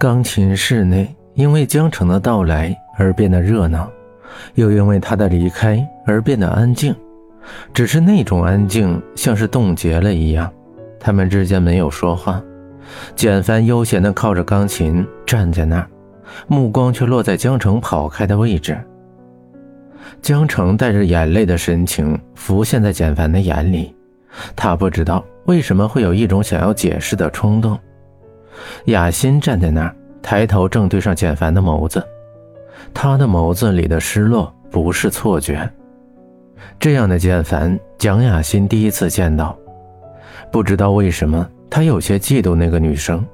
钢琴室内因为江城的到来而变得热闹，又因为他的离开而变得安静。只是那种安静像是冻结了一样，他们之间没有说话。简凡悠闲地靠着钢琴站在那儿，目光却落在江城跑开的位置。江城带着眼泪的神情浮现在简凡的眼里，他不知道为什么会有一种想要解释的冲动。雅欣站在那儿，抬头正对上简凡的眸子，他的眸子里的失落不是错觉。这样的简凡，蒋雅欣第一次见到，不知道为什么，她有些嫉妒那个女生。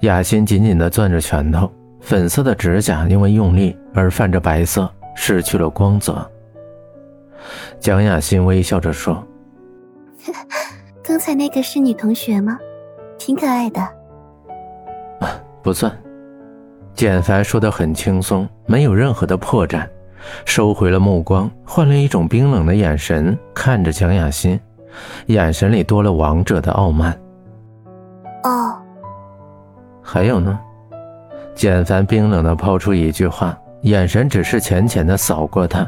雅欣紧紧地攥着拳头，粉色的指甲因为用力而泛着白色，失去了光泽。蒋雅欣微笑着说：“刚才那个是女同学吗？挺可爱的。”不算，简凡说的很轻松，没有任何的破绽，收回了目光，换了一种冰冷的眼神看着蒋雅欣，眼神里多了王者的傲慢。哦，还有呢？简凡冰冷的抛出一句话，眼神只是浅浅的扫过他，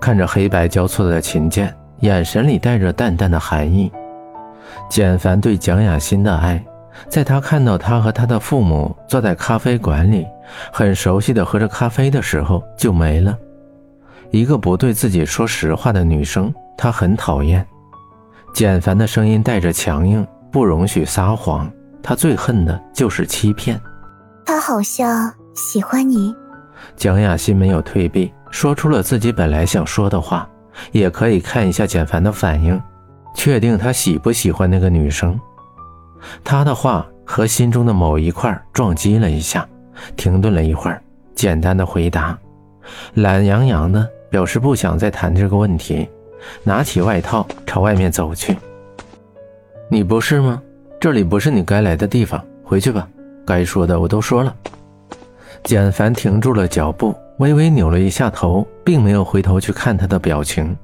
看着黑白交错的琴键，眼神里带着淡淡的寒意。简凡对蒋雅欣的爱。在他看到他和他的父母坐在咖啡馆里，很熟悉的喝着咖啡的时候，就没了。一个不对自己说实话的女生，他很讨厌。简凡的声音带着强硬，不容许撒谎。他最恨的就是欺骗。他好像喜欢你。蒋雅欣没有退避，说出了自己本来想说的话。也可以看一下简凡的反应，确定他喜不喜欢那个女生。他的话和心中的某一块撞击了一下，停顿了一会儿，简单的回答，懒洋洋的表示不想再谈这个问题，拿起外套朝外面走去。你不是吗？这里不是你该来的地方，回去吧。该说的我都说了。简凡停住了脚步，微微扭了一下头，并没有回头去看他的表情，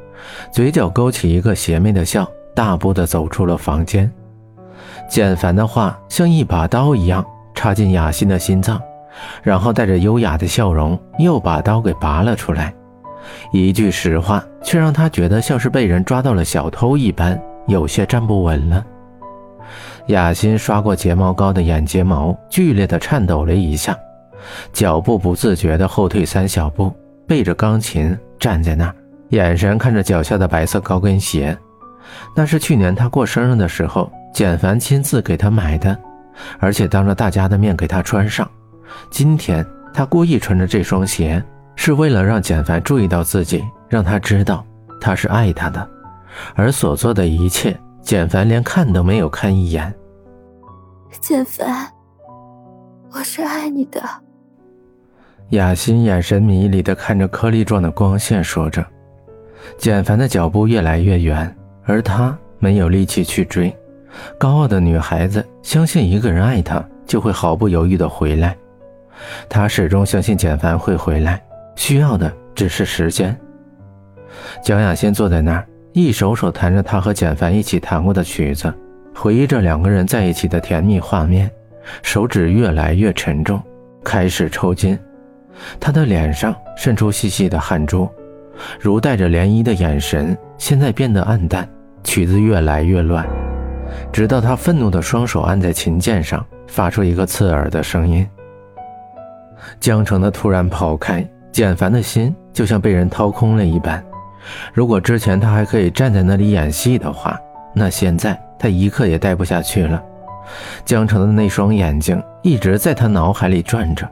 嘴角勾起一个邪魅的笑，大步的走出了房间。简凡的话像一把刀一样插进雅欣的心脏，然后带着优雅的笑容又把刀给拔了出来。一句实话，却让他觉得像是被人抓到了小偷一般，有些站不稳了。雅欣刷过睫毛膏的眼睫毛剧烈的颤抖了一下，脚步不自觉的后退三小步，背着钢琴站在那儿，眼神看着脚下的白色高跟鞋。那是去年他过生日的时候。简凡亲自给他买的，而且当着大家的面给他穿上。今天他故意穿着这双鞋，是为了让简凡注意到自己，让他知道他是爱他的。而所做的一切，简凡连看都没有看一眼。简凡，我是爱你的。雅欣眼神迷离的看着颗粒状的光线，说着。简凡的脚步越来越远，而他没有力气去追。高傲的女孩子相信一个人爱她，就会毫不犹豫地回来。她始终相信简凡会回来，需要的只是时间。蒋雅欣坐在那儿，一首首弹着她和简凡一起弹过的曲子，回忆着两个人在一起的甜蜜画面，手指越来越沉重，开始抽筋。她的脸上渗出细细的汗珠，如带着涟漪的眼神现在变得暗淡，曲子越来越乱。直到他愤怒的双手按在琴键上，发出一个刺耳的声音。江城的突然跑开，简凡的心就像被人掏空了一般。如果之前他还可以站在那里演戏的话，那现在他一刻也待不下去了。江城的那双眼睛一直在他脑海里转着，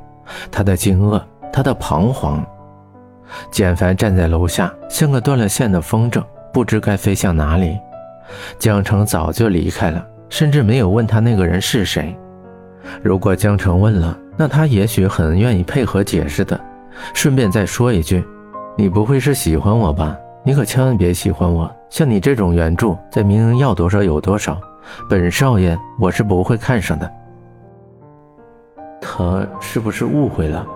他的惊愕，他的彷徨。简凡站在楼下，像个断了线的风筝，不知该飞向哪里。江城早就离开了，甚至没有问他那个人是谁。如果江城问了，那他也许很愿意配合解释的。顺便再说一句，你不会是喜欢我吧？你可千万别喜欢我。像你这种原著，在明明要多少有多少，本少爷我是不会看上的。他是不是误会了？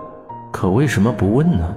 可为什么不问呢？